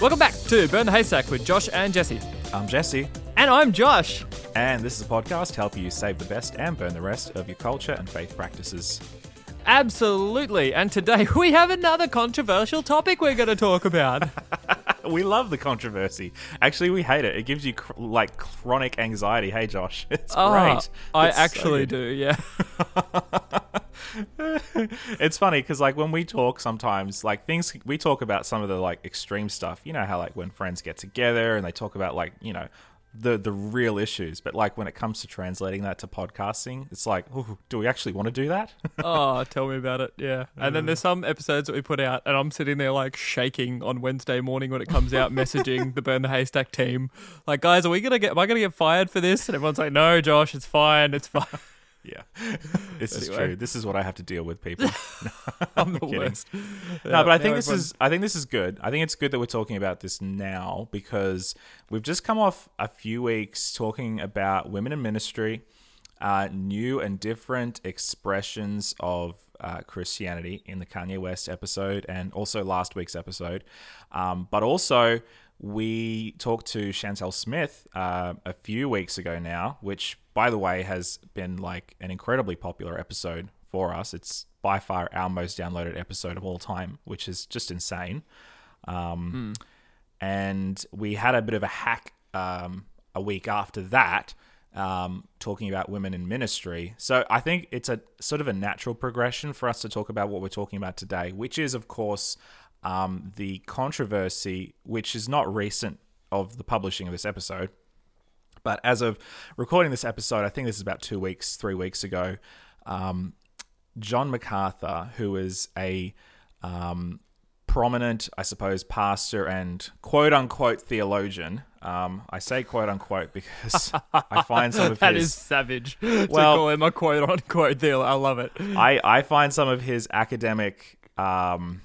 Welcome back to Burn the Haystack with Josh and Jesse. I'm Jesse, And I'm Josh. and this is a podcast to help you save the best and burn the rest of your culture and faith practices. Absolutely. And today we have another controversial topic we're going to talk about. We love the controversy. Actually, we hate it. It gives you cr- like chronic anxiety. Hey, Josh, it's Ah, great. I It's actually good. do, yeah. it's funny because like when we talk sometimes like things we talk about some of the like extreme stuff you know how like when friends get together and they talk about like you know the the real issues but like when it comes to translating that to podcasting it's like ooh, do we actually want to do that Oh, tell me about it. Yeah. And then there's some episodes that we put out, and I'm sitting there like shaking on Wednesday morning when it comes out, messaging the Burn the Haystack team. Like, guys, are we to get, am I to get fired for this? And everyone's like, no, Josh, it's fine. It's fine. Yeah this is true this is what i have to deal with people I'm the kidding. worst. no, but I think this is I think this is good. I think it's good that we're talking about this now because we've just come off a few weeks talking about women in ministry, uh, new and different expressions of uh, Christianity in the Kanye West episode and also last week's episode. Um, but also we talked to Chantel Smith uh, a few weeks ago now, which by the way has been like an incredibly popular episode for us. It's by far our most downloaded episode of all time, which is just insane. Um, And we had a bit of a hack um, a week after that, um, talking about women in ministry. So I think it's a sort of a natural progression for us to talk about what we're talking about today, which is, of course, um, the controversy, which is not recent of the publishing of this episode. But as of recording this episode, I think this is about two weeks, three weeks ago, um, John MacArthur, who is a um, prominent, I suppose, pastor and quote unquote theologian. Um, I say quote unquote because I find some of That his is savage. to Well- call him a quote unquote deal. I love it. I, I find some of his academic um,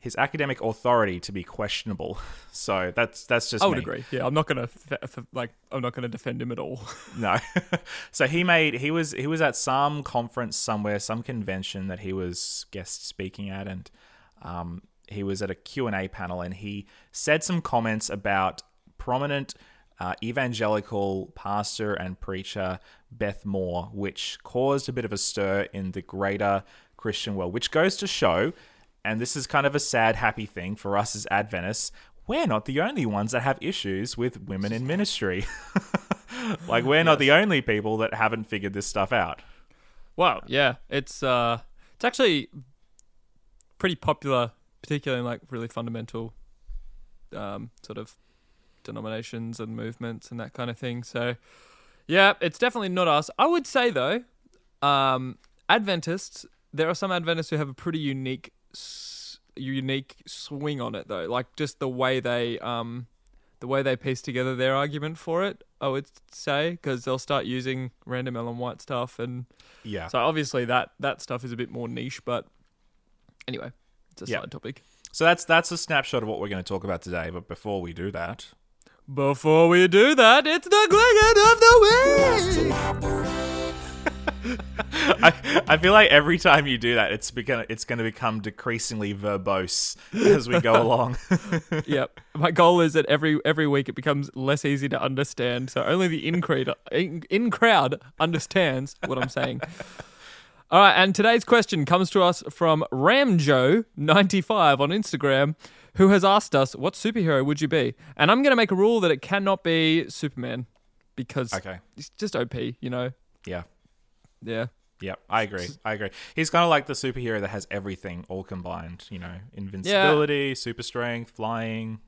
his academic authority to be questionable. So that's that's just I would me. agree. Yeah, I'm not gonna like. I'm not gonna defend him at all. No. so he made he was he was at some conference somewhere, some convention that he was guest speaking at and um, he was at a Q&A panel and he said some comments about prominent uh, evangelical pastor and preacher Beth Moore, which caused a bit of a stir in the greater Christian world, which goes to show, and this is kind of a sad, happy thing for us as Adventists, we're not the only ones that have issues with women in ministry. like we're not the only people that haven't figured this stuff out. Wow. Yeah, it's uh, it's actually pretty popular, particularly in like really fundamental, um, sort of denominations and movements and that kind of thing. So, yeah, it's definitely not us. I would say though, um, Adventists. There are some Adventists who have a pretty unique, unique swing on it though. Like just the way they um, the way they piece together their argument for it. I would say because they'll start using random Ellen White stuff and Yeah. so obviously that that stuff is a bit more niche, but anyway, it's a Yeah. side topic. So that's that's a snapshot of what we're going to talk about today. But before we do that, Before we do that, it's the clinging of the week. I, I feel like every time you do that, it's it's going to become decreasingly verbose as we go along. yep. My goal is that every every week it becomes less easy to understand, so only the in crowd in, in crowd understands what I'm saying. All right, and today's question comes to us from Ramjo95 on Instagram, who has asked us, "What superhero would you be?" And I'm going to make a rule that it cannot be Superman because Okay. he's just OP, you know. yeah. Yeah. Yeah, I agree. I agree. He's kind of like the superhero that has everything all combined. You know, invincibility, super strength, flying.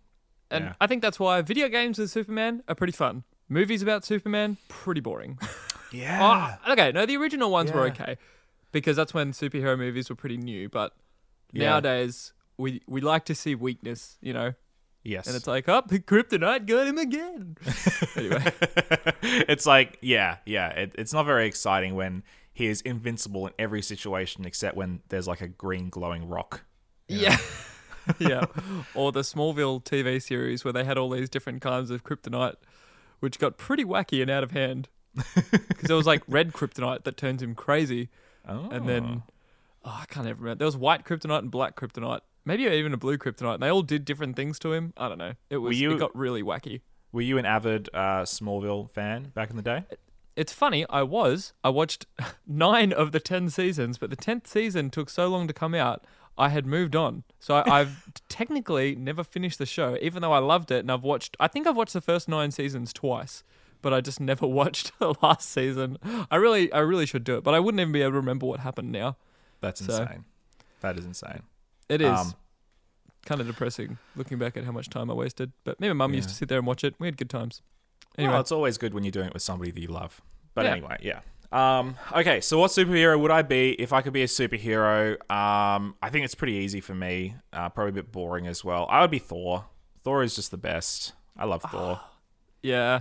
And Yeah. I think that's why video games with Superman are pretty fun. Movies about Superman, pretty boring. Yeah. Oh, okay, no, the original ones were okay because that's when superhero movies were pretty new. But Yeah. nowadays, we we like to see weakness, you know, yes. and it's like, oh, the Kryptonite got him again. anyway, it's like, yeah, yeah. It, it's not very exciting when he is invincible in every situation except when there's like a green glowing rock? Yeah. yeah. Or the Smallville TV series where they had all these different kinds of kryptonite, which got pretty wacky and out of hand. Because there was like red kryptonite that turns him crazy. Oh. And then, oh. oh, I can't even remember. There was white kryptonite and black kryptonite. Maybe even a blue kryptonite. And they all did different things to him. I don't know. It was. you- It got really wacky. were you an avid uh, Smallville fan back in the day? It's funny. I was. I watched nine of the ten seasons, but the tenth season took so long to come out. I had moved on, so I, I've technically never finished the show, even though I loved it. And I've watched. I think I've watched the first nine seasons twice, but I just never watched the last season. I really, I really should do it, but I wouldn't even be able to remember what happened now. That's So- insane. That is insane. It is Um, kind of depressing looking back at how much time I wasted. But me and mum used to sit there and watch it. We had good times. Anyway, Well, it's always good when you're doing it with somebody that you love. But Yeah. anyway, yeah. Um, okay, so what superhero would I be if I could be a superhero? Um, I think it's pretty easy for me. Uh, probably a bit boring as well. I would be Thor. Thor is just the best. I love Thor. yeah,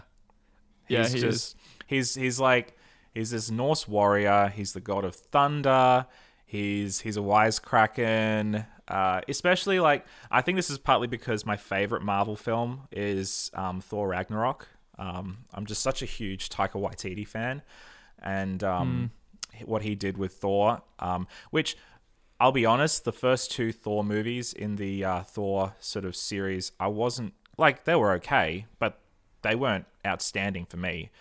yeah, He's he just he's he's like he's this Norse warrior. He's the god of thunder. He's he's a wisecracken. Uh, especially like I think this is partly because my favorite Marvel film is um, Thor Ragnarok. Um, I'm just such a huge Taika Waititi fan, and um, what he did with Thor, um, which I'll be honest, the first two Thor movies in the uh, Thor sort of series, I wasn't like they were okay, but they weren't outstanding for me.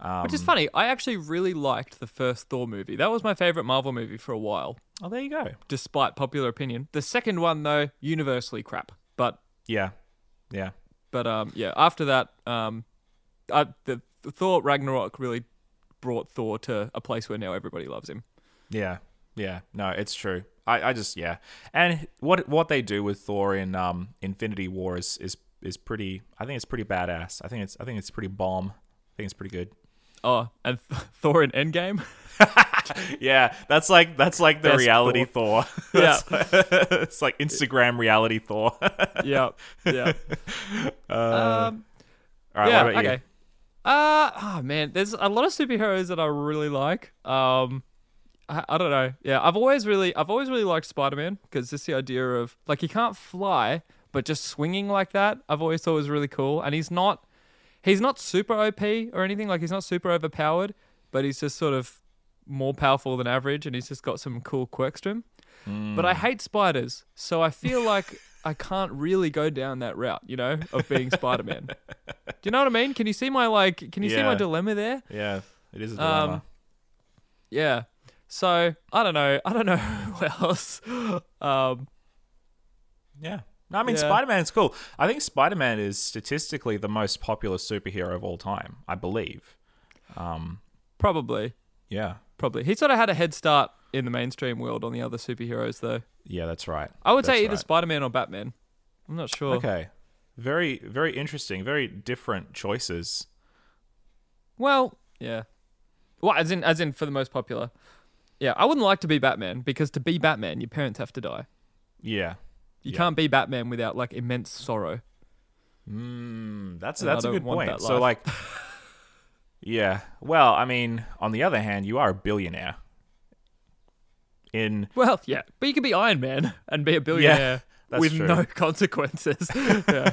Um, Which is funny. I actually really liked the first Thor movie. That was my favorite Marvel movie for a while, oh, there you go. despite popular opinion. The second one, though, universally crap. But Yeah, yeah, but um yeah, after that, um, I, the, the Thor Ragnarok really brought Thor to a place where now everybody loves him. yeah, yeah. No, it's true. I, I just yeah, and what what they do with Thor in um Infinity War is is is pretty. I think it's pretty badass. I think it's I think it's pretty bomb. I think it's pretty good. Oh, and Thor in Endgame. yeah, that's like that's like the Best reality Thor. Yeah. That's- it's like Instagram reality Thor. yeah, yeah. um, All right, yeah, what about you? okay. Uh, oh man, there's a lot of superheroes that I really like. Um, I, I don't know. Yeah, I've always really, I've always really liked Spider Man because just the idea of like he can't fly, but just swinging like that, I've always thought was really cool. And he's not, he's not super OP or anything. Like he's not super overpowered, but he's just sort of more powerful than average, and he's just got some cool quirks to him. But I hate spiders, so I feel like I can't really go down that route, you know, of being Spider Man. Do you know what I mean? Can you see my like? Can you see my dilemma there? Yeah, it is a dilemma. Um, Yeah. So I don't know. I don't know who else. Um, Yeah. No, I mean Yeah. Spider Man is cool. I think Spider Man is statistically the most popular superhero of all time. I believe. Um, probably, yeah, probably. He sort of had a head start in the mainstream world on the other superheroes, though. yeah, that's right. I would say either right. Spider Man or Batman. I'm not sure. Okay, very very interesting. Very different choices. Well, yeah. Well, as in, as in, for the most popular. Yeah, I wouldn't like to be Batman because to be Batman, your parents have to die. Yeah. You Yeah. can't be Batman without like immense sorrow. Mm, that's And that's a good point. So like, yeah. Well, I mean, on the other hand, you are a billionaire. In Well, yeah, but you could be Iron Man and be a billionaire that's with true. no consequences. yeah.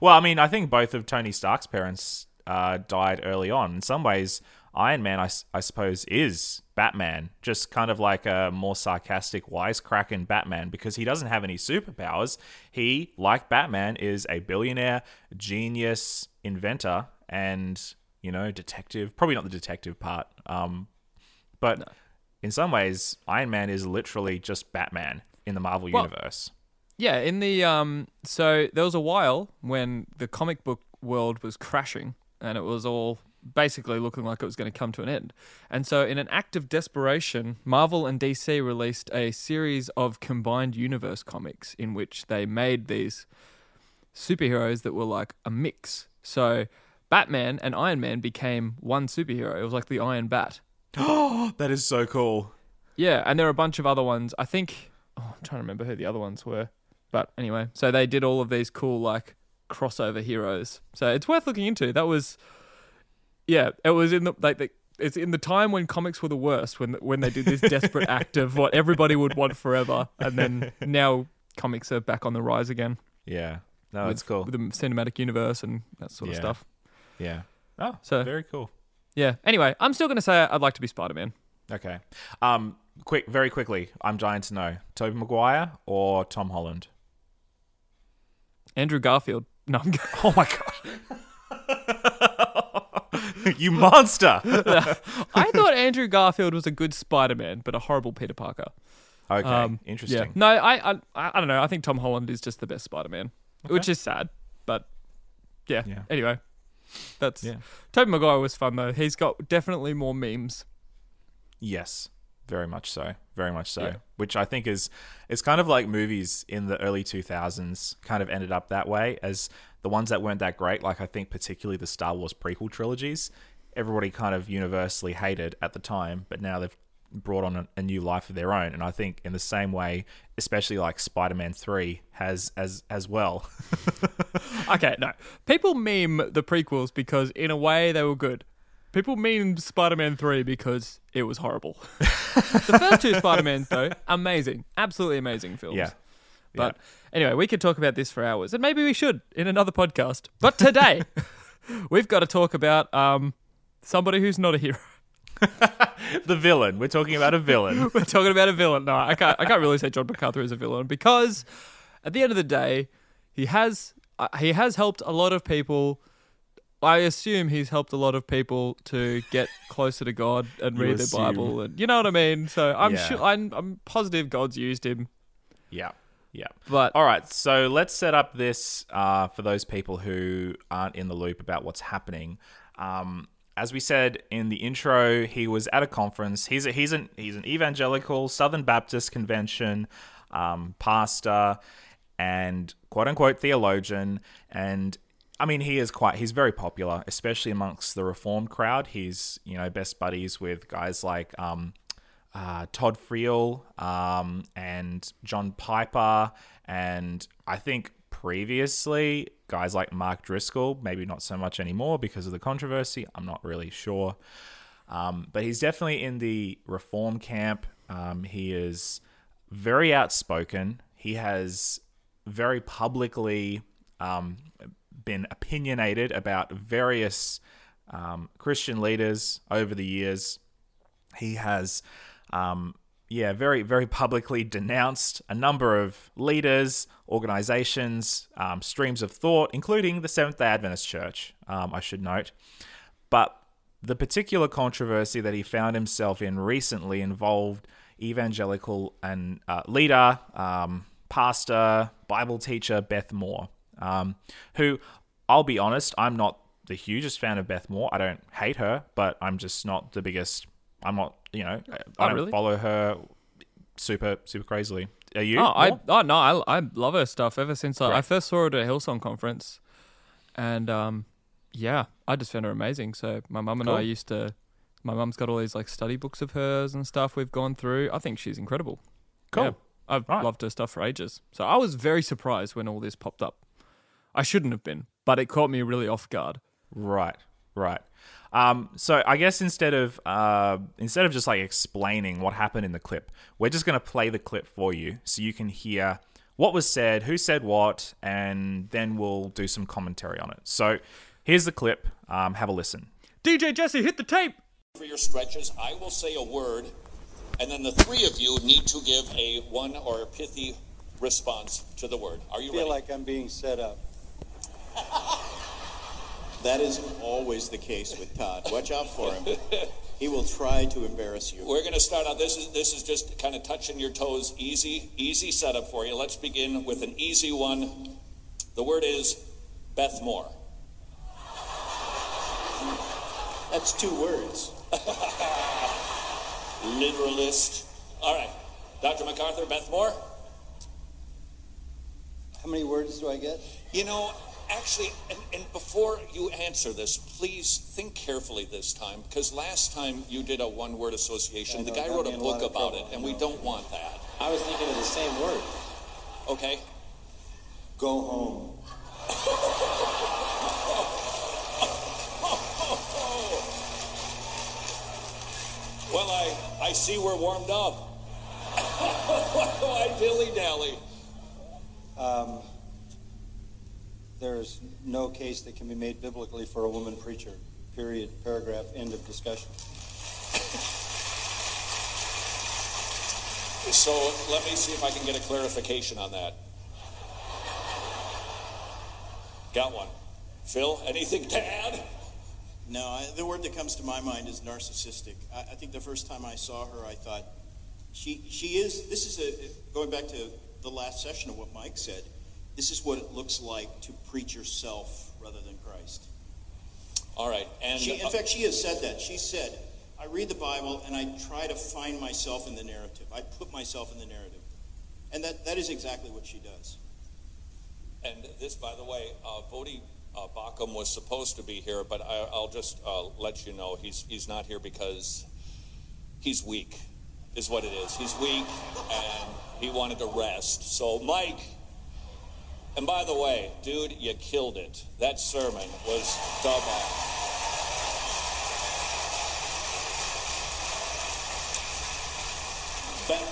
Well, I mean, I think both of Tony Stark's parents uh, died early on. In some ways, Iron Man, I, I suppose, is Batman, just kind of like a more sarcastic, wisecracking Batman because he doesn't have any superpowers. He, like Batman, is a billionaire, genius, inventor, and, you know, detective. Probably not the detective part. Um, but in some ways, Iron Man is literally just Batman in the Marvel Well, universe. Yeah, in the um so there was a while when the comic book world was crashing and it was all basically looking like it was going to come to an end. And so in an act of desperation, Marvel and DC released a series of combined universe comics in which they made these superheroes that were like a mix. So Batman and Iron Man became one superhero. It was like the Iron Bat. Oh, that is so cool. Yeah, and there are a bunch of other ones. I think oh, I'm trying to remember who the other ones were. But anyway, so they did all of these cool like crossover heroes. So it's worth looking into. That was yeah, it was in the like the it's in the time when comics were the worst when when they did this desperate act of what everybody would want forever, and then now comics are back on the rise again. Yeah, no, with, it's cool. With the cinematic universe and that sort of stuff. Yeah. Oh, So- very cool. Yeah. Anyway, I'm still gonna say I'd like to be Spider Man. Okay. Um, quick, very quickly, I'm dying to know: Tobey Maguire or Tom Holland? Andrew Garfield. No, I'm Oh my god! you monster! I thought Andrew Garfield was a good Spider Man, but a horrible Peter Parker. Okay, Um, interesting. Yeah. No, I, I I don't know. I think Tom Holland is just the best Spider Man, which is sad, but yeah. Yeah. Anyway, that's Yeah. Tobey Maguire was fun though. He's got definitely more memes. Yes, very much so. Very much so. Yeah. Which I think is it's kind of like movies in the early 2000s kind of ended up that way as the ones that weren't that great, like I think particularly the Star Wars prequel trilogies, everybody kind of universally hated at the time, but now they've brought on a, a new life of their own and I think in the same way, especially like Spider-Man 3 has as as well. Okay, no. People meme the prequels because in a way they were good. People meme Spider Man 3 because it was horrible. the first two Spider Mans, though, amazing. Absolutely amazing films. Yeah. But anyway, we could talk about this for hours, and maybe we should in another podcast. But today, we've got to talk about um, somebody who's not a hero. the villain. We're talking about a villain. We're talking about a villain. No, I can't. I can't really say John MacArthur is a villain because, at the end of the day, he has uh, he has helped a lot of people. I assume he's helped a lot of people to get closer to God and read the. Bible, and you know what I mean. So I'm Yeah. sure I'm, I'm positive God's used him, yeah. Yeah. but All right, so let's set up this uh, for those people who aren't in the loop about what's happening. Um, as we said in the intro, he was at a conference. He's a, he's an he's an evangelical Southern Baptist convention um, pastor and quote unquote theologian. And I mean, he is quite he's very popular, especially amongst the Reformed crowd. He's you know best buddies with guys like. Um, uh, Todd Friel um, and John Piper, and I think previously guys like Mark Driscoll, maybe not so much anymore because of the controversy. I'm not really sure. Um, but he's definitely in the reform camp. Um, he is very outspoken. He has very publicly um, been opinionated about various um, Christian leaders over the years. He has, um, yeah, very, very publicly denounced a number of leaders, organizations, um, streams of thought, including the Seventh day Adventist Church, um, I should note. But the particular controversy that he found himself in recently involved evangelical and uh, leader, um, pastor, Bible teacher Beth Moore, um, who I'll be honest, I'm not the hugest fan of Beth Moore. I don't hate her, but I'm just not the biggest. I'm not, you know, I Oh, don't really? follow her super super crazily. Are you? Oh, I oh no, I, I love her stuff ever since I, I first saw her at a Hillsong conference, and um, yeah, I just found her amazing. So my mum and I used to. My mum's got all these like study books of hers and stuff we've gone through. I think she's incredible. cool. Yeah, I've Right. loved her stuff for ages. So I was very surprised when all this popped up. I shouldn't have been, but it caught me really off guard. Right, right. Um, so I guess instead of uh, instead of just like explaining what happened in the clip, we're just going to play the clip for you so you can hear what was said, who said what, and then we'll do some commentary on it. So here's the clip. Um, have a listen. DJ Jesse, hit the tape. For your stretches, I will say a word, and then the three of you need to give a one or a pithy response to the word. Are you feel ready? like I'm being set up. That is always the case with Todd. Watch out for him. He will try to embarrass you. We're going to start out. This is this is just kind of touching your toes. Easy, easy setup for you. Let's begin with an easy one. The word is Beth Moore. That's two words. Literalist. All right, Dr. MacArthur, Beth Moore. How many words do I get? You know, actually, and, and before you answer this, please think carefully this time, because last time you did a one-word association. I The guy wrote a book about it, and we don't want that. I was thinking of the same word. Okay. Go home. Well, I, I see we're warmed up. Why dilly dally? Um, there's no case that can be made biblically for a woman preacher. Period. Paragraph. End of discussion. So let me see if I can get a clarification on that. Got one. Phil, anything to add? No, I, the word that comes to my mind is narcissistic. I, I, think the first time I saw her, I thought she she is. This is a going back to the last session of what Mike said. This is what it looks like to preach yourself rather than Christ. All right, and she, in uh, fact, she has said that. She said, "I read the Bible and I try to find myself in the narrative. I put myself in the narrative," and that that is exactly what she does. And this, by the way, uh, Voddie uh, Baucham was supposed to be here, but I, will just uh, let you know he's he's not here because he's weak, is what it is. He's weak, and he wanted to rest. So, Mike. And by the way, dude, you killed it. That sermon was double. Ben.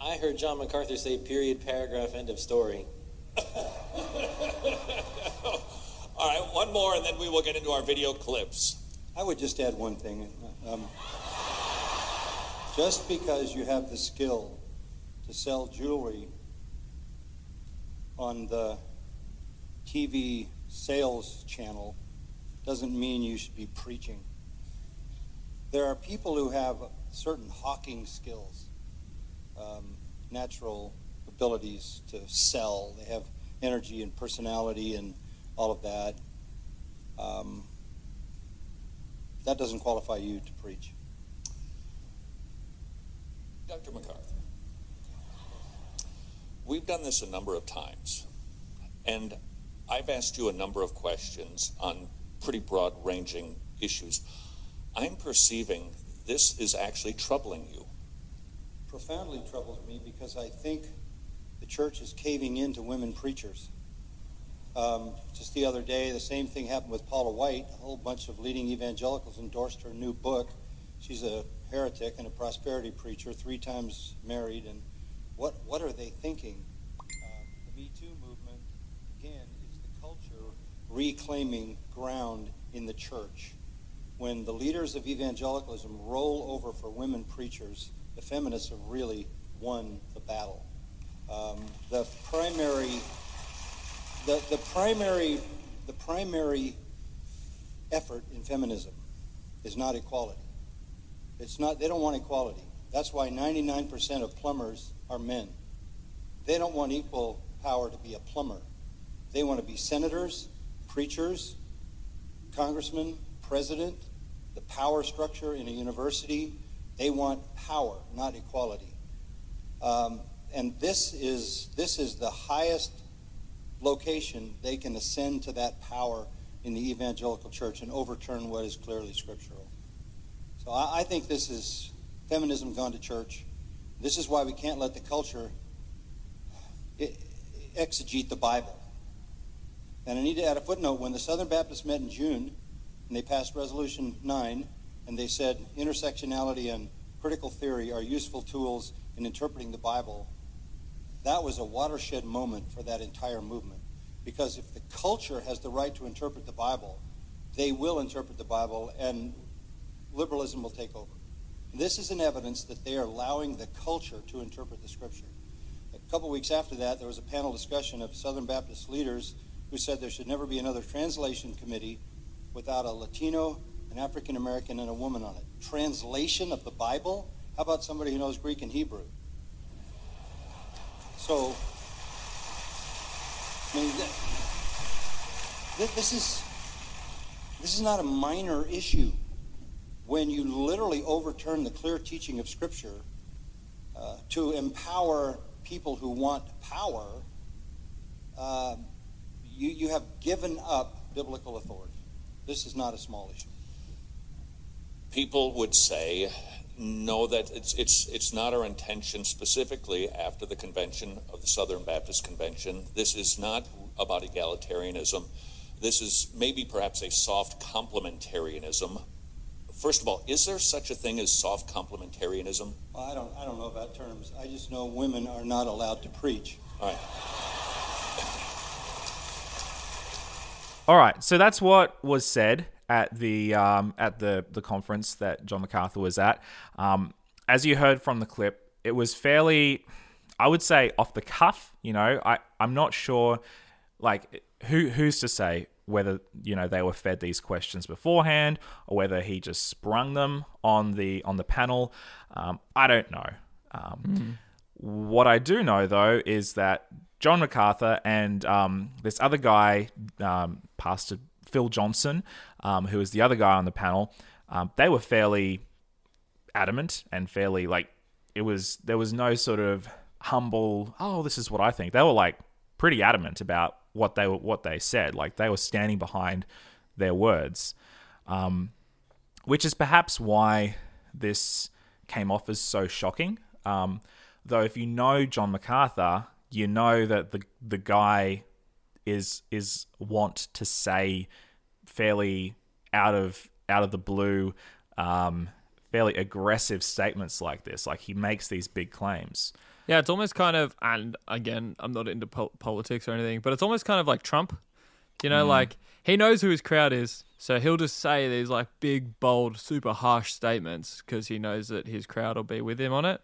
I heard John MacArthur say period, paragraph, end of story. All right, one more, and then we will get into our video clips. I would just add one thing. Um, just because you have the skill to sell jewelry on the TV sales channel doesn't mean you should be preaching. There are people who have certain hawking skills, um, natural abilities to sell. They have energy and personality and all of that. Um, that doesn't qualify you to preach. Dr. MacArthur, we've done this a number of times, and I've asked you a number of questions on pretty broad ranging issues. I'm perceiving this is actually troubling you. Profoundly troubles me because I think the church is caving in to women preachers. Um, just the other day, the same thing happened with Paula White. A whole bunch of leading evangelicals endorsed her new book. She's a heretic and a prosperity preacher, three times married. And what, what are they thinking? Uh, the Me Too movement, again, is the culture reclaiming ground in the church. When the leaders of evangelicalism roll over for women preachers, the feminists have really won the battle. Um, the primary, the, the primary, the primary effort in feminism is not equality. It's not. They don't want equality. That's why 99% of plumbers are men. They don't want equal power to be a plumber. They want to be senators, preachers, congressmen, president, the power structure in a university. They want power, not equality. Um, and this is this is the highest location they can ascend to that power in the evangelical church and overturn what is clearly scriptural. So I, I think this is feminism gone to church. This is why we can't let the culture exegete the Bible. And I need to add a footnote. When the Southern Baptists met in June and they passed Resolution 9, and they said intersectionality and critical theory are useful tools in interpreting the Bible, that was a watershed moment for that entire movement. Because if the culture has the right to interpret the Bible, they will interpret the Bible and liberalism will take over. This is an evidence that they are allowing the culture to interpret the scripture. A couple weeks after that, there was a panel discussion of Southern Baptist leaders who said there should never be another translation committee without a Latino, an African American, and a woman on it. Translation of the Bible? How about somebody who knows Greek and Hebrew? So, I mean, this is this is not a minor issue. When you literally overturn the clear teaching of Scripture uh, to empower people who want power, uh, you, you have given up biblical authority. This is not a small issue. People would say no, that it's it's it's not our intention specifically after the convention of the Southern Baptist Convention. This is not about egalitarianism. This is maybe perhaps a soft complementarianism First of all, is there such a thing as soft complementarianism? Well, I don't, I don't know about terms. I just know women are not allowed to preach. All right. All right, so that's what was said at the um, at the the conference that John MacArthur was at. Um, as you heard from the clip, it was fairly, I would say, off the cuff. You know, I I'm not sure, like who who's to say whether you know they were fed these questions beforehand or whether he just sprung them on the on the panel. Um, I don't know. Um, mm. What I do know though is that John MacArthur and um, this other guy, um, Pastor Phil Johnson, um, who was the other guy on the panel, um, they were fairly adamant and fairly like it was. There was no sort of humble. Oh, this is what I think. They were like pretty adamant about what they were what they said. Like they were standing behind their words, um, which is perhaps why this came off as so shocking. Um, though, if you know John MacArthur, you know that the the guy is is want to say fairly out of out of the blue, um, fairly aggressive statements like this. Like he makes these big claims. Yeah, it's almost kind of, and again, I'm not into po- politics or anything, but it's almost kind of like Trump. You know, mm. like he knows who his crowd is, so he'll just say these like big, bold, super harsh statements because he knows that his crowd will be with him on it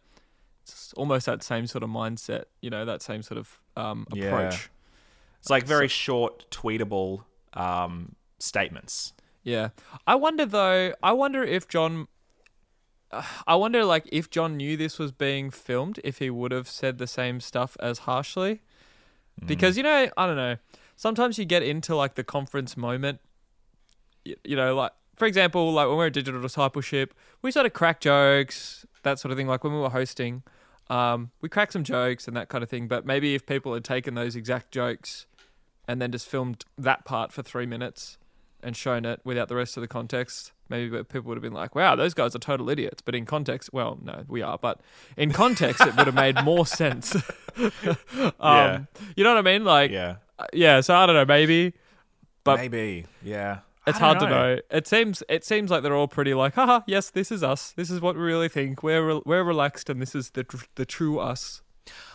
it's almost that same sort of mindset, you know, that same sort of um, approach. Yeah. It's like very so, short, tweetable um, statements. Yeah. I wonder though. I wonder if John. I wonder, like, if John knew this was being filmed, if he would have said the same stuff as harshly. Mm. Because you know, I don't know. Sometimes you get into like the conference moment. You, you know, like for example, like when we're at digital discipleship, we sort of crack jokes that sort of thing. Like when we were hosting, um, we cracked some jokes and that kind of thing. But maybe if people had taken those exact jokes and then just filmed that part for three minutes and shown it without the rest of the context, maybe people would have been like, "Wow, those guys are total idiots." But in context, well, no, we are. But in context, it would have made more sense. um, yeah. You know what I mean? Like, yeah, uh, yeah. So I don't know, maybe. But maybe, yeah. It's hard know. to know. It seems it seems like they're all pretty like, haha, yes, this is us. This is what we really think. We're re- we're relaxed, and this is the tr- the true us.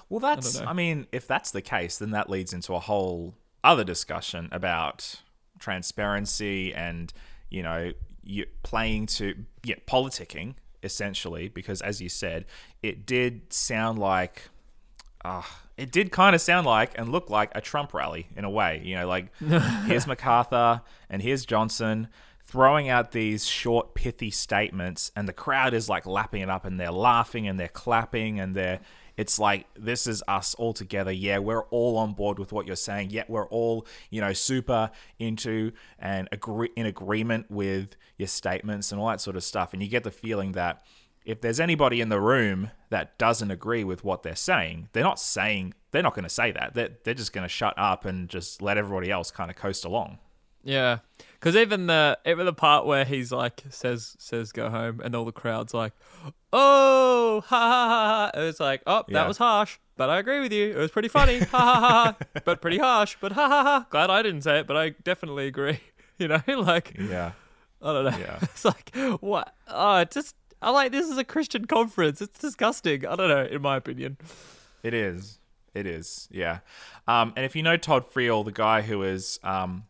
Well, that's. I, I, mean, if that's the case, then that leads into a whole other discussion about transparency and you know you playing to yeah politicking essentially because as you said, it did sound like. Uh, it did kind of sound like and look like a Trump rally in a way. You know, like here's MacArthur and here's Johnson throwing out these short, pithy statements, and the crowd is like lapping it up and they're laughing and they're clapping and they're. It's like this is us all together. Yeah, we're all on board with what you're saying. Yet we're all, you know, super into and agree in agreement with your statements and all that sort of stuff. And you get the feeling that if there's anybody in the room that doesn't agree with what they're saying, they're not saying they're not going to say that. They're, they're just going to shut up and just let everybody else kind of coast along. Yeah, because even the even the part where he's like says says go home and all the crowd's like, oh ha ha ha, ha. it's like oh that yeah. was harsh, but I agree with you. It was pretty funny, ha ha ha, ha. but pretty harsh, but ha ha ha. Glad I didn't say it, but I definitely agree. You know, like yeah, I don't know. Yeah. it's like what? Oh, just I'm like, this is a Christian conference. It's disgusting. I don't know, in my opinion. It is. It is. Yeah. Um, and if you know Todd Friel, the guy who is um,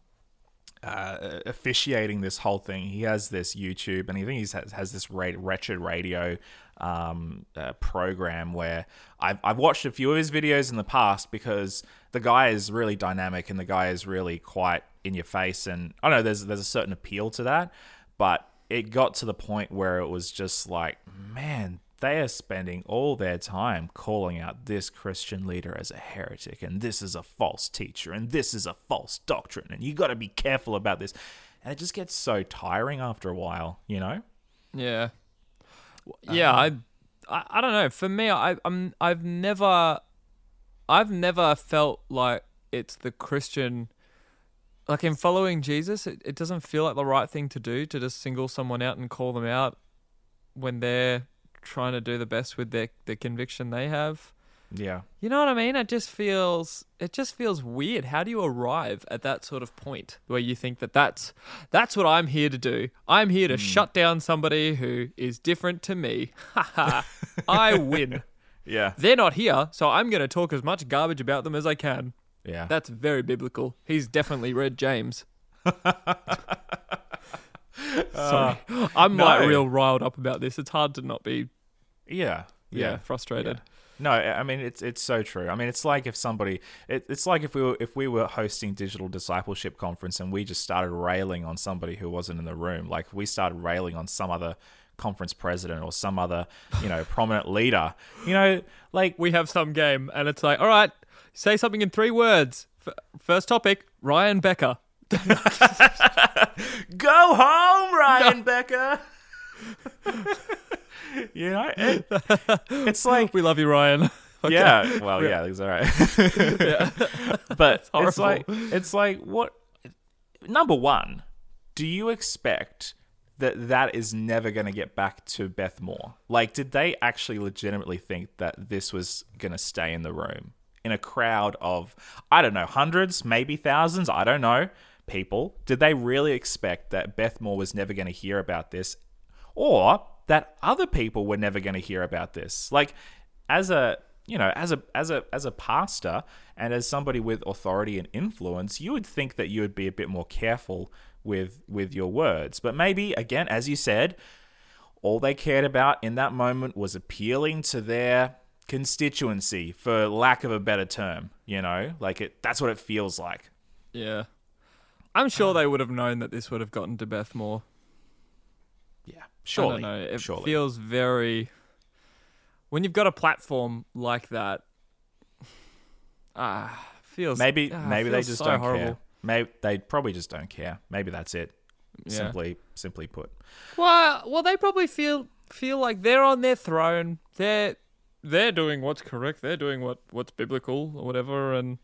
uh, officiating this whole thing, he has this YouTube, and I think he has, has this wretched radio um, uh, program where I've, I've watched a few of his videos in the past because the guy is really dynamic and the guy is really quite in your face, and I know there's there's a certain appeal to that, but it got to the point where it was just like, man, they are spending all their time calling out this Christian leader as a heretic, and this is a false teacher, and this is a false doctrine, and you got to be careful about this. And it just gets so tiring after a while, you know? Yeah. Yeah, um, I, I, I don't know. For me, I, I'm, I've never, I've never felt like it's the Christian like in following Jesus, it, it doesn't feel like the right thing to do to just single someone out and call them out when they're trying to do the best with their, the conviction they have. Yeah. You know what I mean? It just feels it just feels weird. How do you arrive at that sort of point where you think that that's that's what I'm here to do? I'm here to Hmm. shut down somebody who is different to me. Ha ha. I win. Yeah. They're not here, so I'm going to talk as much garbage about them as I can. Yeah. That's very biblical. He's definitely read James. Sorry. I'm like real riled up about this. It's hard to not be yeah. yeah, frustrated. No, I mean it's it's so true. I mean it's like if somebody it, it's like if we were if we were hosting digital discipleship conference and we just started railing on somebody who wasn't in the room, like we started railing on some other conference president or some other you know prominent leader, you know, like we have some game and it's like, all right, say something in three words. F- first topic, Ryan Becker. go home, Ryan Becker. you know, it- it's like We love you, Ryan. Okay. Yeah, well, yeah, that's all right. but it's like it's like what number one, do you expect that that is never going to get back to Beth Moore? Like did they actually legitimately think that this was going to stay in the room in a crowd of I don't know, hundreds, maybe thousands, I don't know, people? Did they really expect that Beth Moore was never going to hear about this or that other people were never going to hear about this. Like as a you know, as a as a as a pastor and as somebody with authority and influence, you would think that you would be a bit more careful with with your words. But maybe again, as you said, all they cared about in that moment was appealing to their constituency for lack of a better term, you know? Like it that's what it feels like. Yeah. I'm sure um, they would have known that this would have gotten to Beth Moore. I Surely. don't know. It surely. feels very. When you've got a platform like that, ah, feels Maybe ah, maybe they just so don't horrible. care. Maybe they probably just don't care. Maybe that's it. Yeah. Simply simply put. Well, well, they probably feel feel like they're on their throne. They're they're doing what's correct. They're doing what what's biblical or whatever. And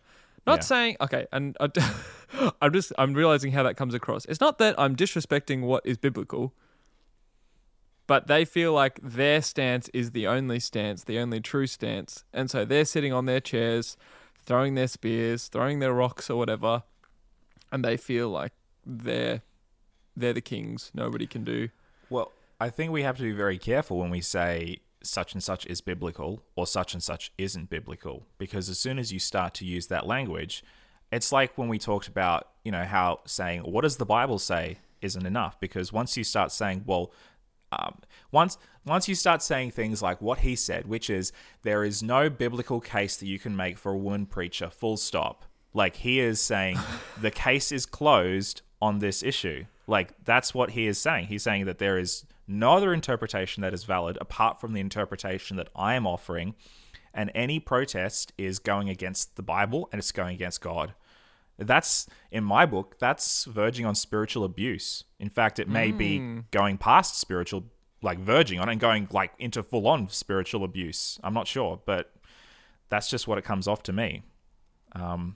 not Yeah. saying okay. And I, I'm just I'm realizing how that comes across. It's not that I'm disrespecting what is biblical, but they feel like their stance is the only stance, the only true stance, and so they're sitting on their chairs, throwing their spears, throwing their rocks or whatever, and they feel like they're they're the kings. Nobody can do. Well, I think we have to be very careful when we say such and such is biblical or such and such isn't biblical because as soon as you start to use that language, it's like when we talked about, you know, how saying what does the Bible say isn't enough because once you start saying, well, um, once once you start saying things like what he said, which is there is no biblical case that you can make for a woman preacher, full stop. Like he is saying the case is closed on this issue. Like that's what he is saying. He's saying that there is no other interpretation that is valid apart from the interpretation that I am offering, and any protest is going against the Bible and it's going against God. That's in my book. That's verging on spiritual abuse. In fact, it may be going past spiritual, like verging on it and going like into full on spiritual abuse. I'm not sure, but that's just what it comes off to me. Um,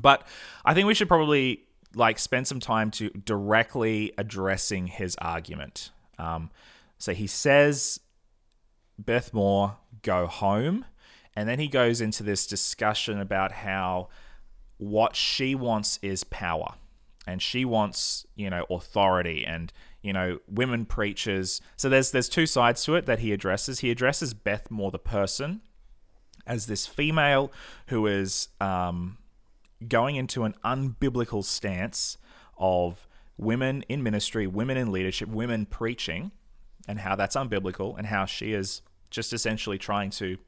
but I think we should probably like spend some time to directly addressing his argument. Um, so he says, Beth Moore, go home. And then he goes into this discussion about how what she wants is power. And she wants, you know, authority and, you know, women preachers. So there's there's two sides to it that he addresses. He addresses Beth Moore, the person, as this female who is um, going into an unbiblical stance of women in ministry, women in leadership, women preaching, and how that's unbiblical, and how she is just essentially trying to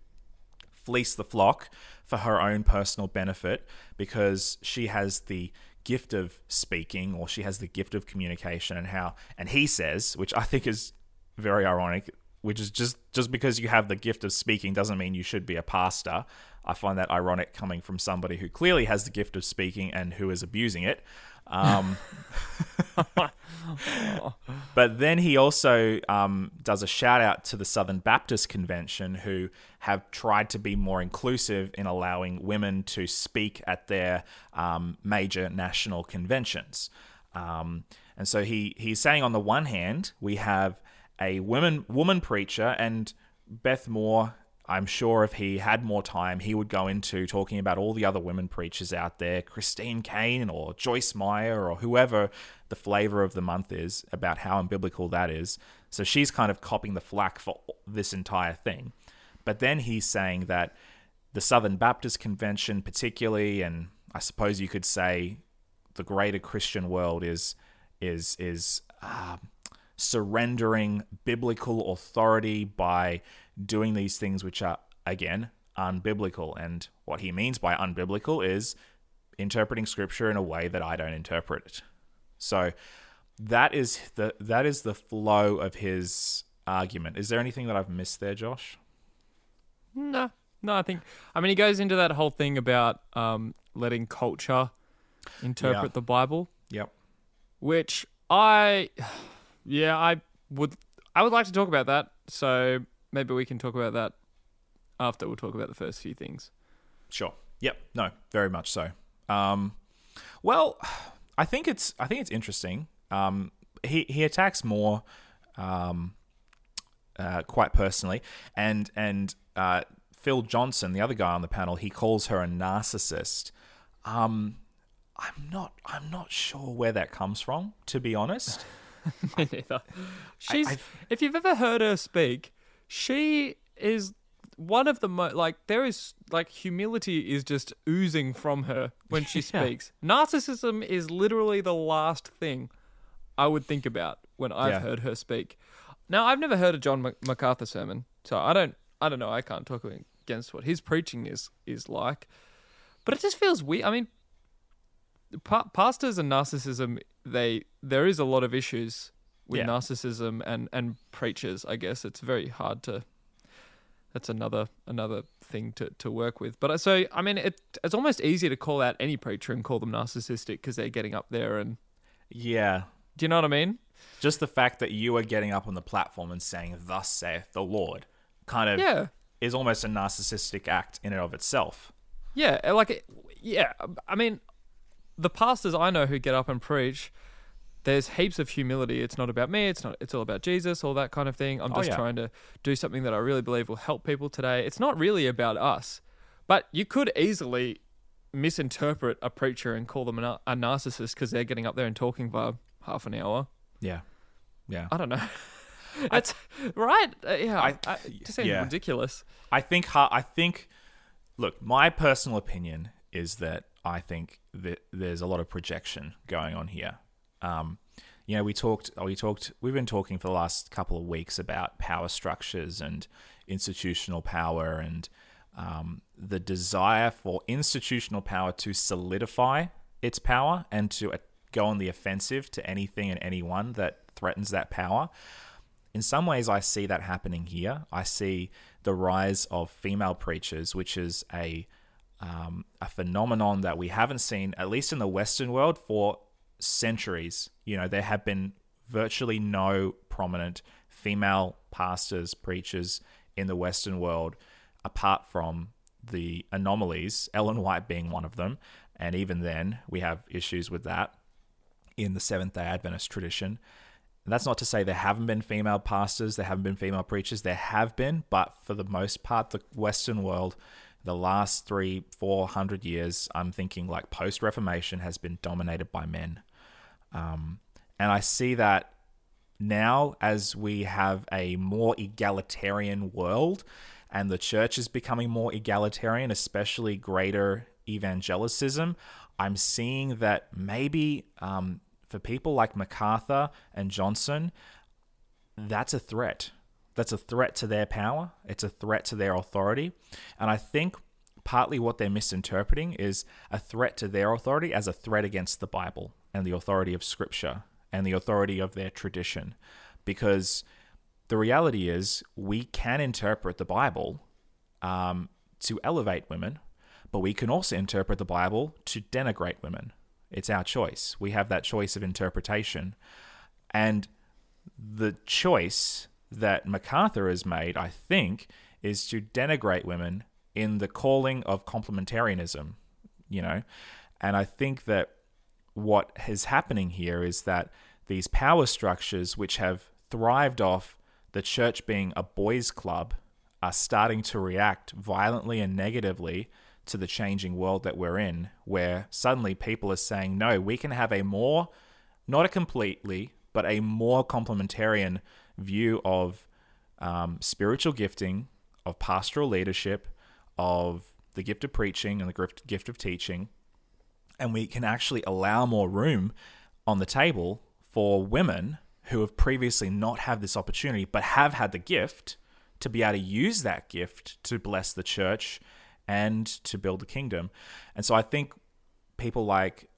fleece the flock for her own personal benefit because she has the gift of speaking or she has the gift of communication and how and he says which i think is very ironic which is just just because you have the gift of speaking doesn't mean you should be a pastor i find that ironic coming from somebody who clearly has the gift of speaking and who is abusing it um, but then he also um, does a shout out to the Southern Baptist Convention, who have tried to be more inclusive in allowing women to speak at their um, major national conventions. Um, and so he he's saying on the one hand we have a woman woman preacher and Beth Moore I'm sure if he had more time, he would go into talking about all the other women preachers out there, Christine Caine or Joyce Meyer or whoever the flavor of the month is, about how unbiblical that is. So she's kind of copying the flack for this entire thing. But then he's saying that the Southern Baptist Convention, particularly, and I suppose you could say the greater Christian world is is is uh, surrendering biblical authority by doing these things which are, again, unbiblical. And what he means by unbiblical is interpreting scripture in a way that I don't interpret it. So that is the that is the flow of his argument. Is there anything that I've missed there, Josh? No, no. I think I mean he goes into that whole thing about um, letting culture interpret yeah. the Bible. Yep. Which I, yeah, I would I would like to talk about that. So maybe we can talk about that after we'll talk about the first few things. Sure. Yep. No, very much so. Um, well, I think it's I think it's interesting. Um, he he attacks more um, uh, quite personally, and and uh, Phil Johnson, the other guy on the panel, he calls her a narcissist. Um, I'm not I'm not sure where that comes from, to be honest. Me neither. She's I, if you've ever heard her speak, she is one of the most like there is like humility is just oozing from her when she speaks. Narcissism is literally the last thing I would think about when I've yeah. heard her speak. Now I've never heard a John MacArthur sermon, so I don't I don't know. I can't talk against what his preaching is is like, but it just feels weird. I mean, pa- pastors and narcissism they there is a lot of issues with yeah. narcissism and and preachers. I guess it's very hard to. That's another another thing to, to work with. But uh, so I mean, it it's almost easier to call out any preacher and call them narcissistic because they're getting up there and. Yeah. Do you know what I mean? Just the fact that you are getting up on the platform and saying "Thus saith the Lord," kind of yeah. is almost a narcissistic act in and of itself. Yeah, like yeah. I mean, the pastors I know who get up and preach, there's heaps of humility. It's not about me. It's not. It's all about Jesus. All that kind of thing. I'm oh, just oh, yeah. trying to do something that I really believe will help people today. It's not really about us, but you could easily misinterpret a preacher and call them a, a narcissist because they're getting up there and talking for half an hour. Yeah, yeah. I don't know. That's right. Uh, yeah, I, I, it just seems yeah. ridiculous. I think. I think. Look, my personal opinion is that I think there's a lot of projection going on here. Um, you know, we talked, we talked, we've been talking for the last couple of weeks about power structures and institutional power and um, the desire for institutional power to solidify its power and to uh, go on the offensive to anything and anyone that threatens that power. In some ways, I see that happening here. I see the rise of female preachers, which is a um, a phenomenon that we haven't seen, at least in the Western world, for centuries. You know, there have been virtually no prominent female pastors, preachers in the Western world, apart from the anomalies, Ellen White being one of them. And even then, we have issues with that in the Seventh day Adventist tradition. That's not to say there haven't been female pastors, there haven't been female preachers, there have been, but for the most part, the Western world the last three, four hundred years, I'm thinking like post Reformation has been dominated by men. Um, and I see that now as we have a more egalitarian world and the church is becoming more egalitarian, especially greater evangelicism, I'm seeing that maybe um, for people like MacArthur and Johnson, that's a threat. That's a threat to their power. It's a threat to their authority. And I think partly what they're misinterpreting is a threat to their authority as a threat against the Bible and the authority of Scripture and the authority of their tradition. Because the reality is, we can interpret the Bible um, to elevate women, but we can also interpret the Bible to denigrate women. It's our choice. We have that choice of interpretation. And the choice that MacArthur has made, I think, is to denigrate women in the calling of complementarianism, you know? And I think that what is happening here is that these power structures, which have thrived off the church being a boys' club, are starting to react violently and negatively to the changing world that we're in, where suddenly people are saying, no, we can have a more, not a completely, but a more complementarian view of um, spiritual gifting, of pastoral leadership, of the gift of preaching and the gift of teaching. And we can actually allow more room on the table for women who have previously not had this opportunity but have had the gift to be able to use that gift to bless the church and to build the kingdom. And so I think people like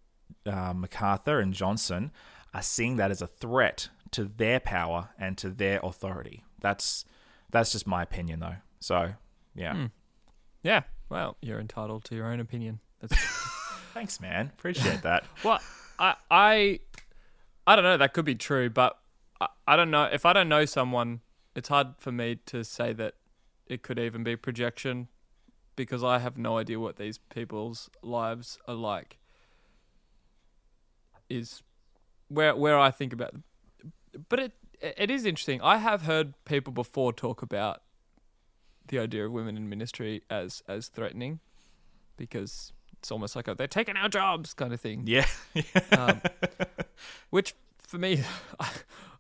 uh, MacArthur and Johnson are seeing that as a threat to their power and to their authority. That's that's just my opinion, though. So yeah, Hmm. Yeah. Well, you're entitled to your own opinion. That's thanks, man. Appreciate that. well, I I I don't know. That could be true, but I, I don't know if I don't know someone. It's hard for me to say that it could even be projection because I have no idea what these people's lives are like. Is where where I think about, but it it is interesting. I have heard people before talk about the idea of women in ministry as as threatening, because it's almost like a they're taking our jobs kind of thing. Yeah, um, which for me, I,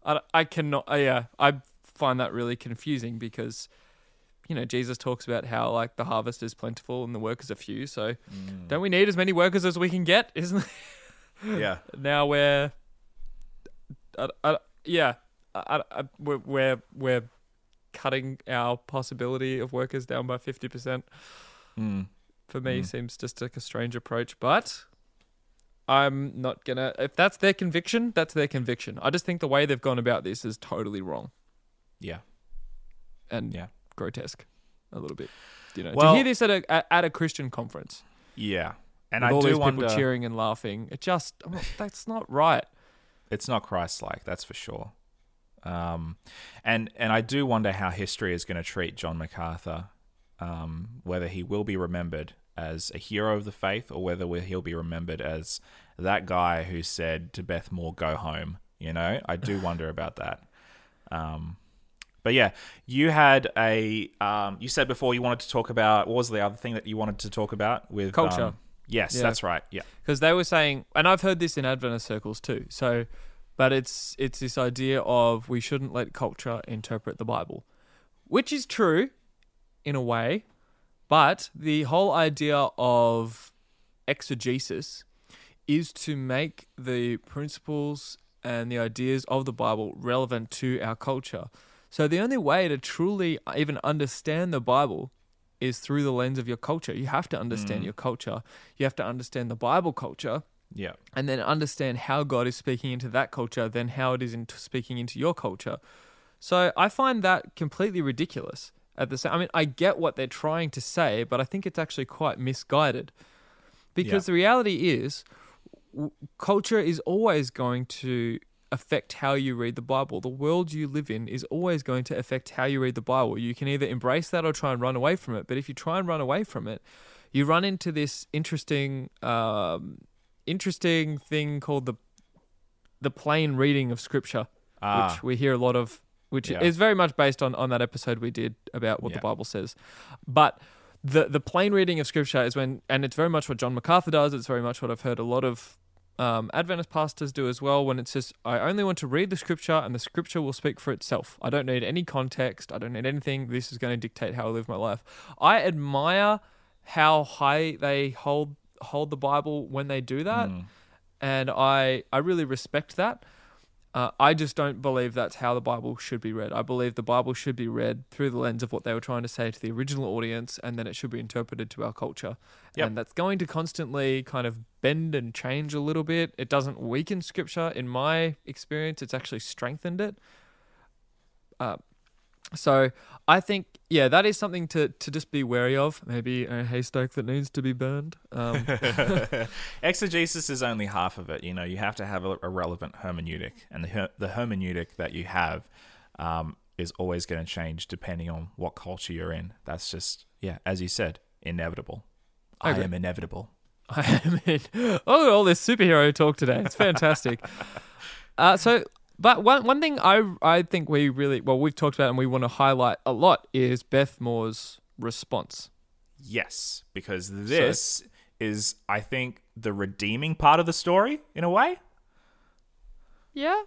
I, I cannot. I, yeah, I find that really confusing because you know Jesus talks about how like the harvest is plentiful and the workers are few. So Mm. don't we need as many workers as we can get? Isn't it? yeah. now we're, I, I, yeah, I, I, we're, we're we're cutting our possibility of workers down by fifty percent. Mm. For me, Mm. seems just like a strange approach, but I'm not gonna. If that's their conviction, that's their conviction. I just think the way they've gone about this is totally wrong Yeah. and Yeah. grotesque, a little bit. You know, Well- to hear this at a at, a Christian conference Yeah. And I all do these wonder. people cheering and laughing, it just I'm not- that's not right. It's not Christ-like, that's for sure. Um, and and I do wonder how history is going to treat John MacArthur, um, whether he will be remembered as a hero of the faith or whether he'll be remembered as that guy who said to Beth Moore, "Go home." You know, I do wonder about that. Um, but yeah, you had a um, you said before you wanted to talk about what was the other thing that you wanted to talk about with Culture. Yes, Yeah. that's right. Yeah. because they were saying, and I've heard this in Adventist circles too. So, but it's it's this idea of we shouldn't let culture interpret the Bible, which is true, in a way, but the whole idea of exegesis is to make the principles and the ideas of the Bible relevant to our culture. So the only way to truly even understand the Bible is through the lens of your culture. You have to understand mm. your culture. You have to understand the Bible culture Yeah. and then understand how God is speaking into that culture, then how it is into speaking into your culture. So I find that completely ridiculous. At the same, I mean, I get what they're trying to say, but I think it's actually quite misguided, because Yeah. the reality is, w- culture is always going to affect how you read the Bible. The world you live in is always going to affect how you read the Bible. You can either embrace that or try and run away from it. But if you try and run away from it, you run into this interesting, um, interesting thing called the the plain reading of Scripture, Ah. which we hear a lot of, which Yeah. is very much based on on that episode we did about what Yeah. the Bible says. But the the plain reading of Scripture is when, and it's very much what John MacArthur does. It's very much what I've heard a lot of um, Adventist pastors do as well. When it says, "I only want to read the Scripture, and the Scripture will speak for itself. I don't need any context. I don't need anything. This is going to dictate how I live my life." I admire how high they hold hold the Bible when they do that, Mm. and I I really respect that. Uh, I just don't believe that's how the Bible should be read. I believe the Bible should be read through the lens of what they were trying to say to the original audience, and then it should be interpreted to our culture. Yep. And that's going to constantly kind of bend and change a little bit. It doesn't weaken Scripture, in my experience. It's actually strengthened it. Uh, so I think, yeah, that is something to, to just be wary of. Maybe a haystack that needs to be burned. Um, Exegesis is only half of it. You know, you have to have a, a relevant hermeneutic, and the her- the hermeneutic that you have um, is always going to change depending on what culture you're in. That's just yeah, as you said, inevitable. I I, am inevitable. I mean, oh, all this superhero talk today. It's fantastic. uh, so But one one thing I I think we really well we've talked about and we want to highlight a lot is Beth Moore's response. Yes, because this is, I think, the redeeming part of the story in a way. Yeah.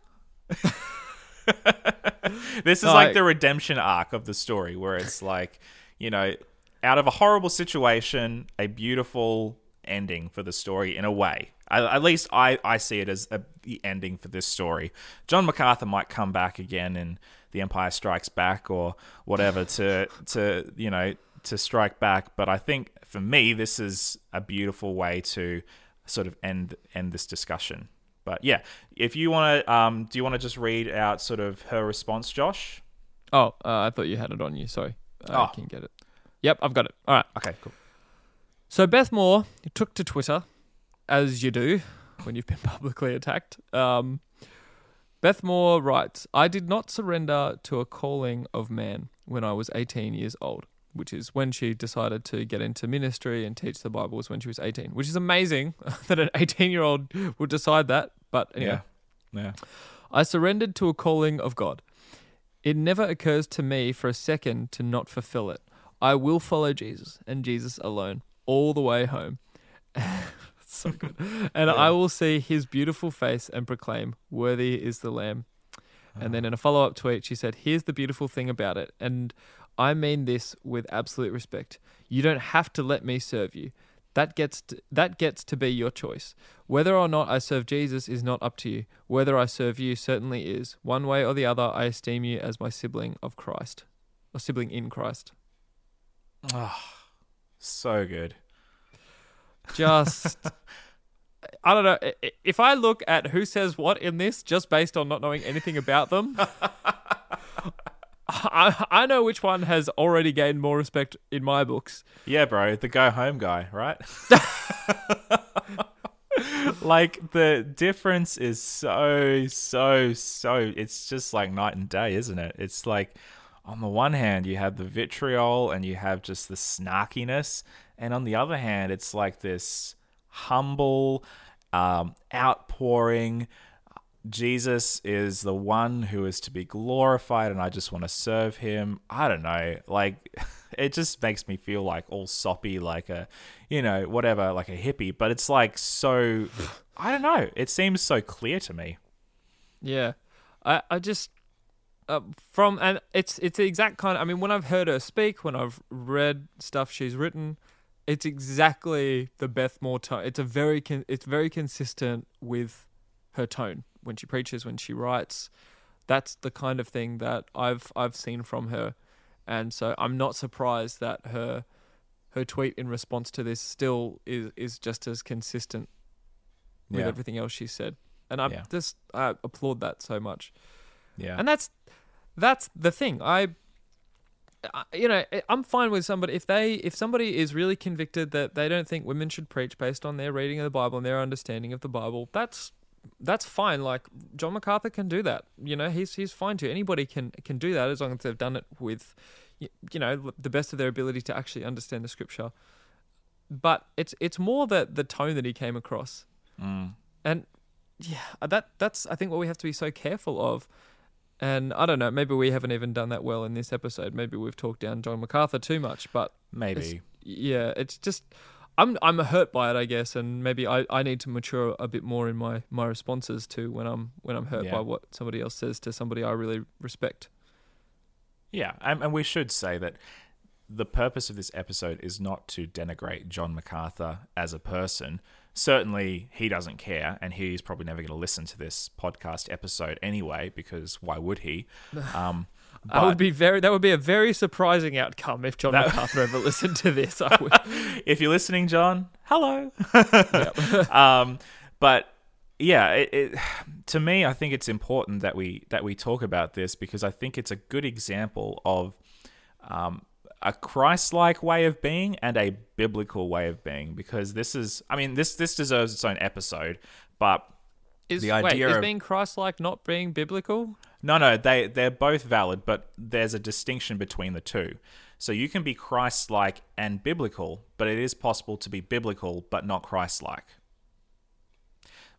this is No, like the redemption arc of the story where it's like, you know, out of a horrible situation, a beautiful ending for the story in a way. At least I, I see it as a, the ending for this story. John MacArthur might come back again in The Empire Strikes Back or whatever to to you know to strike back, but I think for me this is a beautiful way to sort of end end this discussion. But yeah, if you want to, um, do you want to just read out sort of her response, Josh? Oh, uh, I thought you had it on you. Sorry. I Oh. can get it. Yep, I've got it. All right. Okay, cool. So Beth Moore took to Twitter, as you do when you've been publicly attacked. Um, Beth Moore writes, I did not surrender to a calling of man when I was 18 years old, which is when she decided to get into ministry and teach the Bible was when she was 18, which is amazing that an 18 year old would decide that. But anyway, Yeah, yeah. I surrendered to a calling of God. It never occurs to me for a second to not fulfill it. I will follow Jesus and Jesus alone all the way home. so good. And I will see his beautiful face and proclaim, Worthy is the Lamb. And then ah. in a follow up tweet, she said, Here's the beautiful thing about it. And I mean this with absolute respect. You don't have to let me serve you. That gets to, that gets to be your choice. Whether or not I serve Jesus is not up to you. Whether I serve you certainly is. One way or the other, I esteem you as my sibling of Christ, or sibling in Christ. Ah, so good. Just, I don't know. If I look at who says what in this, just based on not knowing anything about them, I, I know which one has already gained more respect in my books. Yeah, bro, the go home guy, right? like the difference is so so so it's just like night and day, isn't it? It's like on the one hand you have the vitriol and you have just the snarkiness, and on the other hand it's like this humble um, outpouring Jesus is the one who is to be glorified, and I just want to serve him. I don't know. Like, it just makes me feel like all soppy, like a, you know, whatever, like a hippie. But it's like so, I don't know. It seems so clear to me. Yeah, I I just uh, from and it's it's the exact kind. I mean, when I've heard her speak, when I've read stuff she's written, it's exactly the Beth Moore tone. It's a very con- it's very consistent with her tone when she preaches, when she writes. That's the kind of thing that I've I've seen from her, and so I'm not surprised that her her tweet in response to this still is is just as consistent with Yeah. everything else she said. And I Yeah. just I applaud that so much. Yeah. And that's that's the thing. I, I you know, I'm fine with somebody if they if somebody is really convicted that they don't think women should preach based on their reading of the Bible and their understanding of the Bible. That's that's fine. Like John MacArthur can do that. You know, he's he's fine to. Anybody can can do that as long as they've done it with, you know, the best of their ability to actually understand the scripture. But it's it's more the the tone that he came across, mm. and yeah, that that's I think what we have to be so careful of. And I don't know, maybe we haven't even done that well in this episode. Maybe we've talked down John MacArthur too much, but Maybe. it's- yeah, it's just I'm I'm hurt by it, I guess, and maybe I, I need to mature a bit more in my, my responses to when I'm when I'm hurt Yeah. by what somebody else says to somebody I really respect. Yeah, and, and we should say that the purpose of this episode is not to denigrate John MacArthur as a person. Certainly, he doesn't care, and he's probably never going to listen to this podcast episode anyway, because why would he? Um, I would be very that would be a very surprising outcome if John MacArthur ever listened to this. I would. if you're listening, John, hello. um, but yeah, it, it, to me, I think it's important that we that we talk about this because I think it's a good example of um, a Christ-like way of being and a biblical way of being. Because this is, I mean, this this deserves its own episode, but. Is, The wait, idea is of- being Christ-like not being biblical? No, no, they they're both valid, but there's a distinction between the two. So you can be Christ-like and biblical, but it is possible to be biblical but not Christ-like.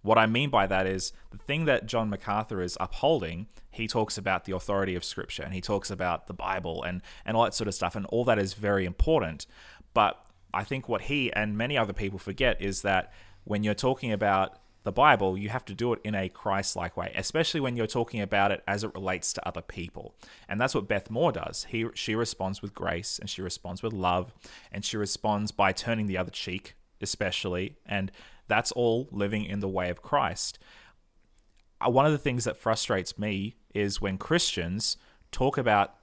What I mean by that is the thing that John MacArthur is upholding, he talks about the authority of Scripture and he talks about the Bible and, and all that sort of stuff, and all that is very important. But I think what he and many other people forget is that when you're talking about the Bible, you have to do it in a Christ like way, especially when you're talking about it as it relates to other people. And that's what Beth Moore does. He, she responds with grace and she responds with love and she responds by turning the other cheek, especially. And that's all living in the way of Christ. Uh, one of the things that frustrates me is when Christians talk about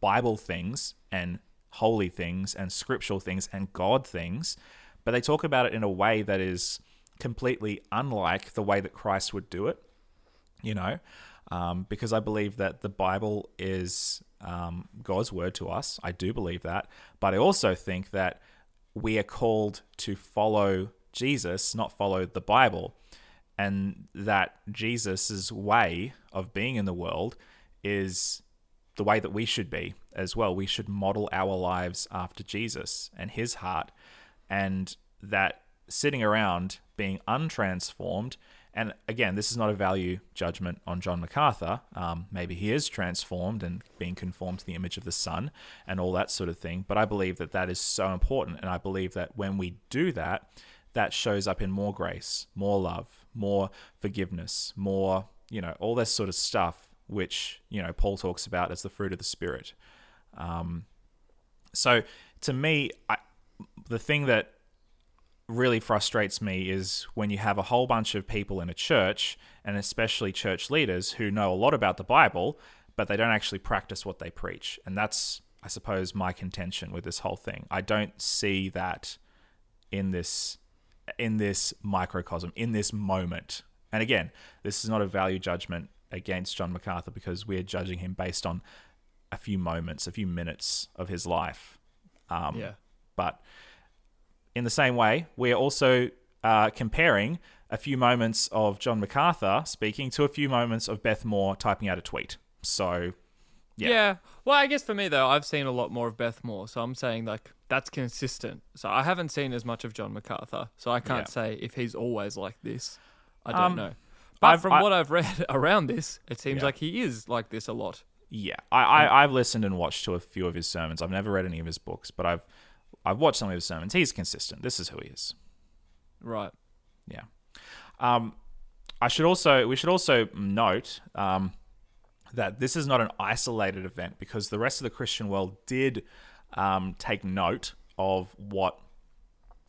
Bible things and holy things and scriptural things and God things, but they talk about it in a way that is completely unlike the way that Christ would do it, you know, um, because I believe that the Bible is um, God's word to us. I do believe that. But I also think that we are called to follow Jesus, not follow the Bible. And that Jesus' way of being in the world is the way that we should be as well. We should model our lives after Jesus and his heart. And that sitting around being untransformed. And again, this is not a value judgment on John MacArthur. Um, maybe he is transformed and being conformed to the image of the Son and all that sort of thing. But I believe that that is so important. And I believe that when we do that, that shows up in more grace, more love, more forgiveness, more, you know, all this sort of stuff, which, you know, Paul talks about as the fruit of the Spirit. Um, so to me, I, the thing that really frustrates me is when you have a whole bunch of people in a church, and especially church leaders who know a lot about the Bible, but they don't actually practice what they preach. And that's, I suppose, my contention with this whole thing. I don't see that in this in this microcosm, in this moment. And again, this is not a value judgment against John MacArthur because we're judging him based on a few moments, a few minutes of his life. Um, yeah. But in the same way, we're also uh, comparing a few moments of John MacArthur speaking to a few moments of Beth Moore typing out a tweet. So, yeah. Yeah. Well, I guess for me though, I've seen a lot more of Beth Moore, so I'm saying like that's consistent. So I haven't seen as much of John MacArthur, so I can't Yeah. say if he's always like this. I don't Um, know. But I've- from I- what I've read around this, it seems Yeah. like he is like this a lot. Yeah, I, I I've listened and watched to a few of his sermons. I've never read any of his books, but I've I've watched some of his sermons. He's consistent. This is who he is. Right. Yeah. Um, I should also we should also note um, that this is not an isolated event because the rest of the Christian world did um, take note of what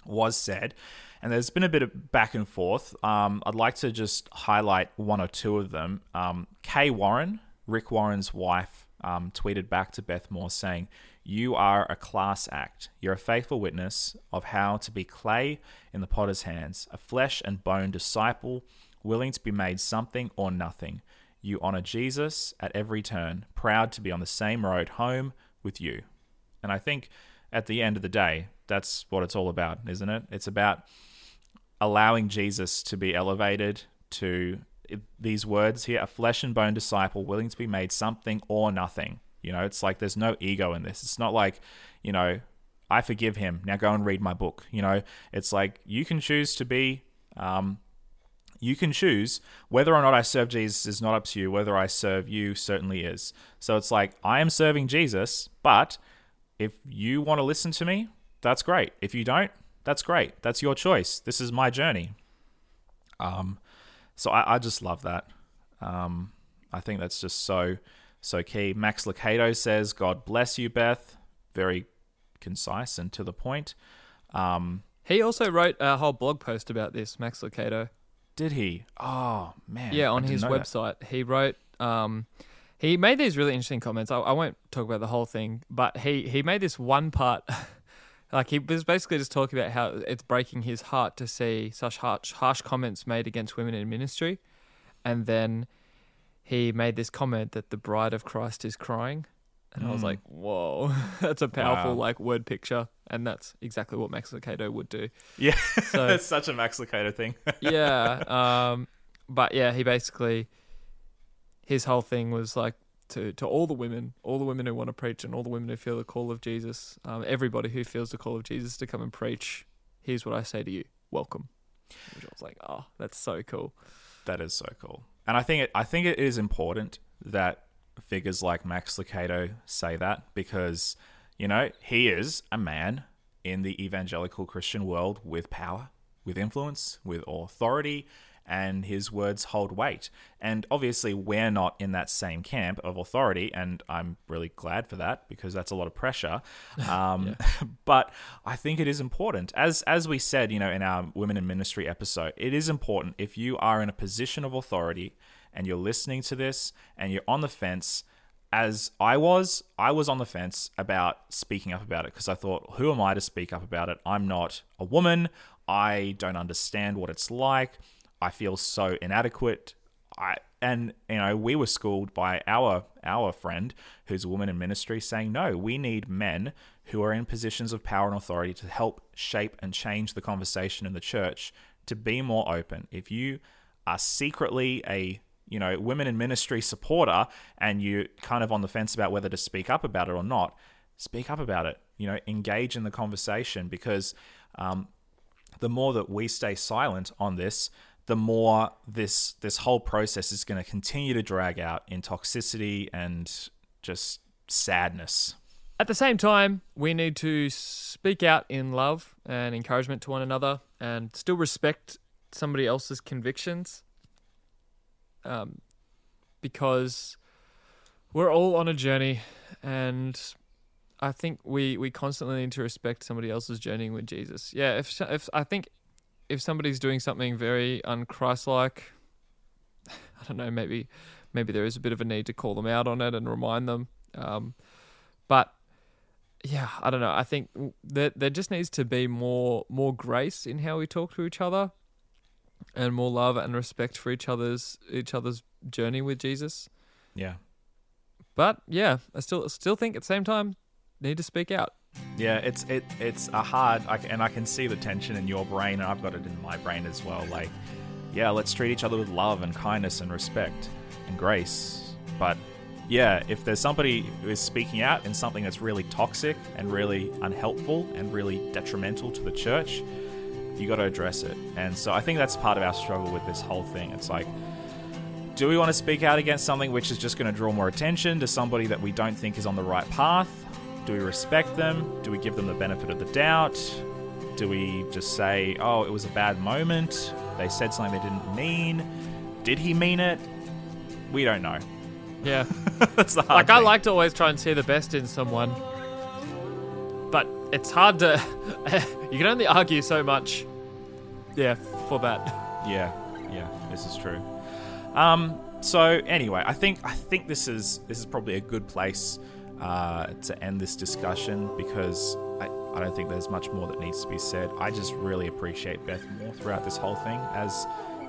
was said, and there's been a bit of back and forth. Um, I'd like to just highlight one or two of them. Um, Kay Warren, Rick Warren's wife, um, tweeted back to Beth Moore saying, You are a class act. You're a faithful witness of how to be clay in the potter's hands, a flesh and bone disciple, willing to be made something or nothing. You honor Jesus at every turn, proud to be on the same road home with you. And I think at the end of the day, that's what it's all about, isn't it? It's about allowing Jesus to be elevated to these words here a flesh and bone disciple willing to be made something or nothing. You know, it's like there's no ego in this. It's not like, you know, I forgive him. Now go and read my book. You know, it's like you can choose to be, um, you can choose whether or not I serve Jesus is not up to you. Whether I serve you certainly is. So it's like I am serving Jesus, but if you want to listen to me, that's great. If you don't, that's great. That's your choice. This is my journey. Um, so I, I just love that. Um, I think that's just so so key. Max Lucado says, "God bless you, Beth." Very concise and to the point. Um, He also wrote a whole blog post about this, Max Lucado. Did he? Oh man, Yeah, on his know that. website, he wrote. Um, he made these really interesting comments. I, I won't talk about the whole thing, but he he made this one part. Like he was basically just talking about how it's breaking his heart to see such harsh, harsh comments made against women in ministry, and then he made this comment that the bride of Christ is crying, and I was Mm. like, "Whoa, that's a powerful Wow. like word picture," and that's exactly what Max Lucado would do. Yeah, So- that's such a Max Lucado thing. yeah. Um, but yeah, he basically his whole thing was like to to all the women, all the women who want to preach, and all the women who feel the call of Jesus, um, everybody who feels the call of Jesus to come and preach. Here's what I say to you: Welcome. Which I was like, oh, that's so cool. That is so cool. And I think it, I think it is important that figures like Max Lucado say that because, you know, he is a man in the evangelical Christian world with power, with influence, with authority, and his words hold weight. And obviously, we're not in that same camp of authority, and I'm really glad for that because that's a lot of pressure. Um, but I think it is important, as as we said, you know, in our women in ministry episode, it is important if you are in a position of authority and you're listening to this and you're on the fence. As I was, I was on the fence about speaking up about it because I thought, who am I to speak up about it? I'm not a woman. I don't understand what it's like. I feel so inadequate. I and you know we were schooled by our our friend who's a woman in ministry saying no we need men who are in positions of power and authority to help shape and change the conversation in the church to be more open if you are secretly a you know women in ministry supporter and you kind of on the fence about whether to speak up about it or not speak up about it you know engage in the conversation because um, the more that we stay silent on this the more this this whole process is going to continue to drag out in toxicity and just sadness. At the same time, we need to speak out in love and encouragement to one another and still respect somebody else's convictions. Um, because we're all on a journey and I think we, we constantly need to respect somebody else's journey with Jesus. Yeah, if if I think if somebody's doing something very unchristlike, I don't know, maybe maybe there is a bit of a need to call them out on it and remind them. Um, but yeah, I don't know. I think that there just needs to be more more grace in how we talk to each other, and more love and respect for each other's each other's journey with Jesus. Yeah. But yeah, I still still think at the same time need to speak out. Yeah, it's it it's a hard, I, and I can see the tension in your brain, and I've got it in my brain as well. Like, yeah, let's treat each other with love and kindness and respect and grace. But yeah, if there's somebody who is speaking out in something that's really toxic and really unhelpful and really detrimental to the church, you got to address it. And so I think that's part of our struggle with this whole thing. It's like, do we want to speak out against something which is just going to draw more attention to somebody that we don't think is on the right path? Do we respect them? Do we give them the benefit of the doubt? Do we just say, oh, it was a bad moment? They said something they didn't mean. Did he mean it? We don't know. Yeah. That's the hard like thing. I like to always try and see the best in someone. It's hard to you can only argue so much. Yeah, for that. Yeah, yeah, this is true. Um, so anyway, I think I think this is this is probably a good place uh, to end this discussion because I, I don't think there's much more that needs to be said. I just really appreciate Beth Moore throughout this whole thing, as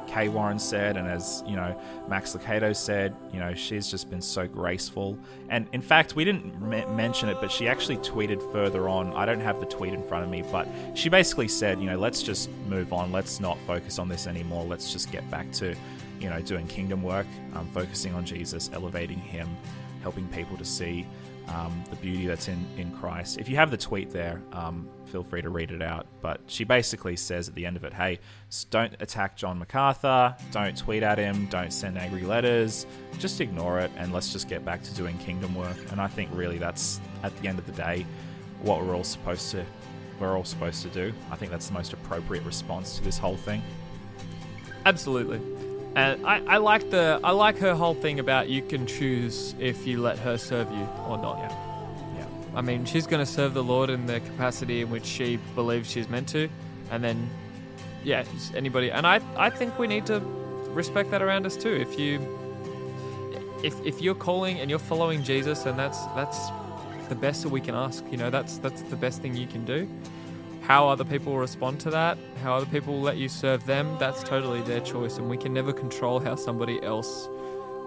Kay Warren said, and as you know, Max Lucado said. You know, she's just been so graceful, and in fact, we didn't mention it, but she actually tweeted further on. I don't have the tweet in front of me, but she basically said, you know, let's just move on. Let's not focus on this anymore. Let's just get back to, you know, doing kingdom work, um, focusing on Jesus, elevating Him, helping people to see um, the beauty that's in, in Christ. If you have the tweet there, um, feel free to read it out. But she basically says at the end of it, hey, don't attack John MacArthur, don't tweet at him, don't send angry letters, just ignore it, and let's just get back to doing kingdom work. And I think really that's, at the end of the day, what we're all supposed to we're all supposed to do. I think that's the most appropriate response to this whole thing. Absolutely. And I, I like the I like her whole thing about you can choose if you let her serve you or not. Yeah. Yeah. I mean, she's going to serve the Lord in the capacity in which she believes she's meant to, and then, yeah, anybody. And I, I think we need to respect that around us too. If you, if if you're calling and you're following Jesus, and that's that's the best that we can ask. You know, that's that's the best thing you can do. How other people respond to that, how other people let you serve them, that's totally their choice, and we can never control how somebody else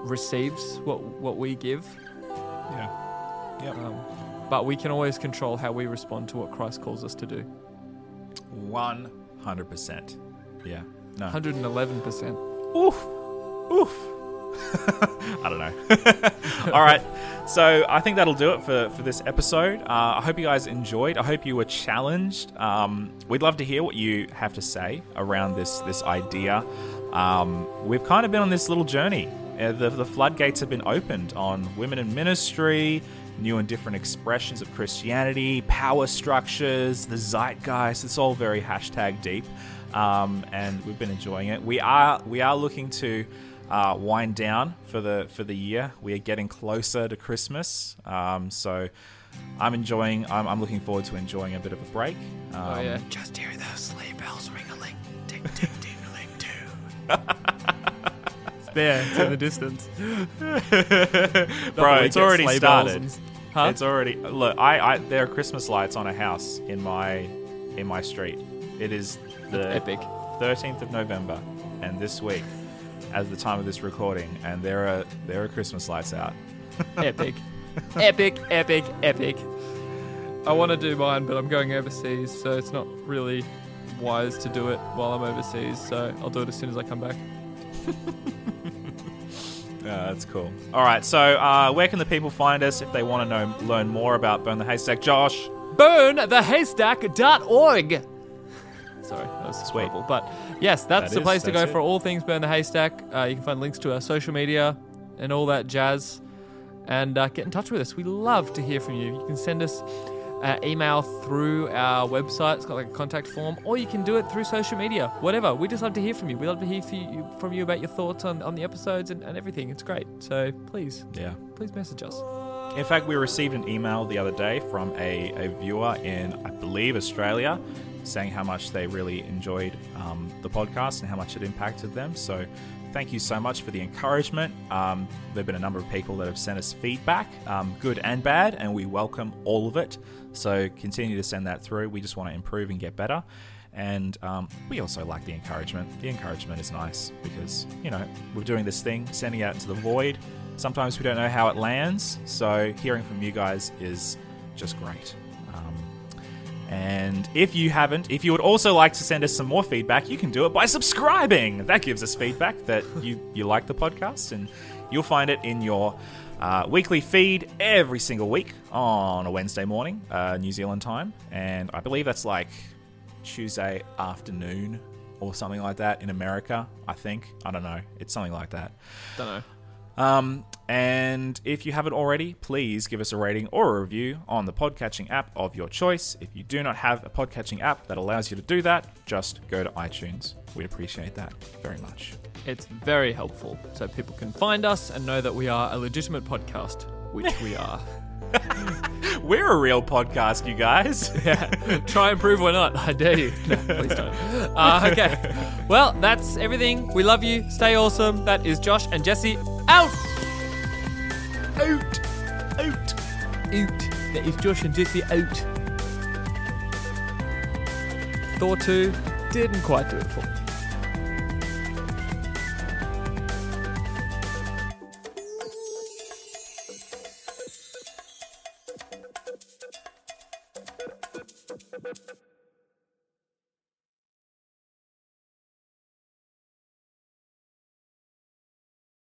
receives what what we give. Yeah. Yep. Um, but we can always control how we respond to what Christ calls us to do. One hundred percent. Yeah. No. 111%. Oof. Oof. I don't know. All right. So I think that'll do it for, for this episode. Uh, I hope you guys enjoyed. I hope you were challenged. Um, we'd love to hear what you have to say around this this idea. Um, we've kind of been on this little journey. Uh, the, the floodgates have been opened on women in ministry, new and different expressions of Christianity, power structures, the zeitgeist. It's all very hashtag deep, um, and we've been enjoying it. We are we are looking to uh, wind down for the for the year. We are getting closer to Christmas, um, so I'm enjoying. I'm, I'm, looking forward to enjoying a bit of a break. Um, oh yeah, just hear those sleigh bells ring-a-ling, ting ting ting too. it's there. It's in the distance, bro. It's already started. And, huh? It's already look. I, I there are Christmas lights on a house in my in my street. It is the epic 13th of November, and this week as the time of this recording, and there are there are Christmas lights out. epic, epic, epic, epic. I want to do mine, but I'm going overseas, so it's not really wise to do it while I'm overseas. So I'll do it as soon as I come back. Yeah, that's cool. All right, so uh, where can the people find us if they want to know learn more about Burn the Haystack? Josh, burnthehaystack.org. Sorry, that was Sweet. horrible. But yes, that's that the is, place to go it. for all things Burn the Haystack. Uh, you can find links to our social media and all that jazz. And uh, get in touch with us. We love to hear from you. You can send us uh, email through our website. It's got like a contact form, or you can do it through social media. Whatever. We just love to hear from you. We love to hear from you about your thoughts on, on the episodes and, and everything. It's great. So please, yeah, please message us. In fact, we received an email the other day from a, a viewer in, I believe, Australia saying how much they really enjoyed um, the podcast and how much it impacted them. So, thank you so much for the encouragement. Um, there have been a number of people that have sent us feedback, um, good and bad, and we welcome all of it. So, continue to send that through. We just want to improve and get better. And um, we also like the encouragement. The encouragement is nice because, you know, we're doing this thing, sending out into the void. Sometimes we don't know how it lands. So, hearing from you guys is just great. And if you haven't, if you would also like to send us some more feedback, you can do it by subscribing. That gives us feedback that you, you like the podcast, and you'll find it in your uh, weekly feed every single week on a Wednesday morning, uh, New Zealand time. And I believe that's like Tuesday afternoon or something like that in America, I think. I don't know. It's something like that. Don't know. Um, and if you haven't already, please give us a rating or a review on the podcatching app of your choice. If you do not have a podcatching app that allows you to do that, just go to iTunes. We'd appreciate that very much. It's very helpful so people can find us and know that we are a legitimate podcast, which we are. we're a real podcast, you guys. yeah. Try and prove we're not. I dare you. No, please don't. Uh, okay. Well, that's everything. We love you. Stay awesome. That is Josh and Jesse out. Out. Out. Out. That is Josh and Jesse out. Thor 2 didn't quite do it for me.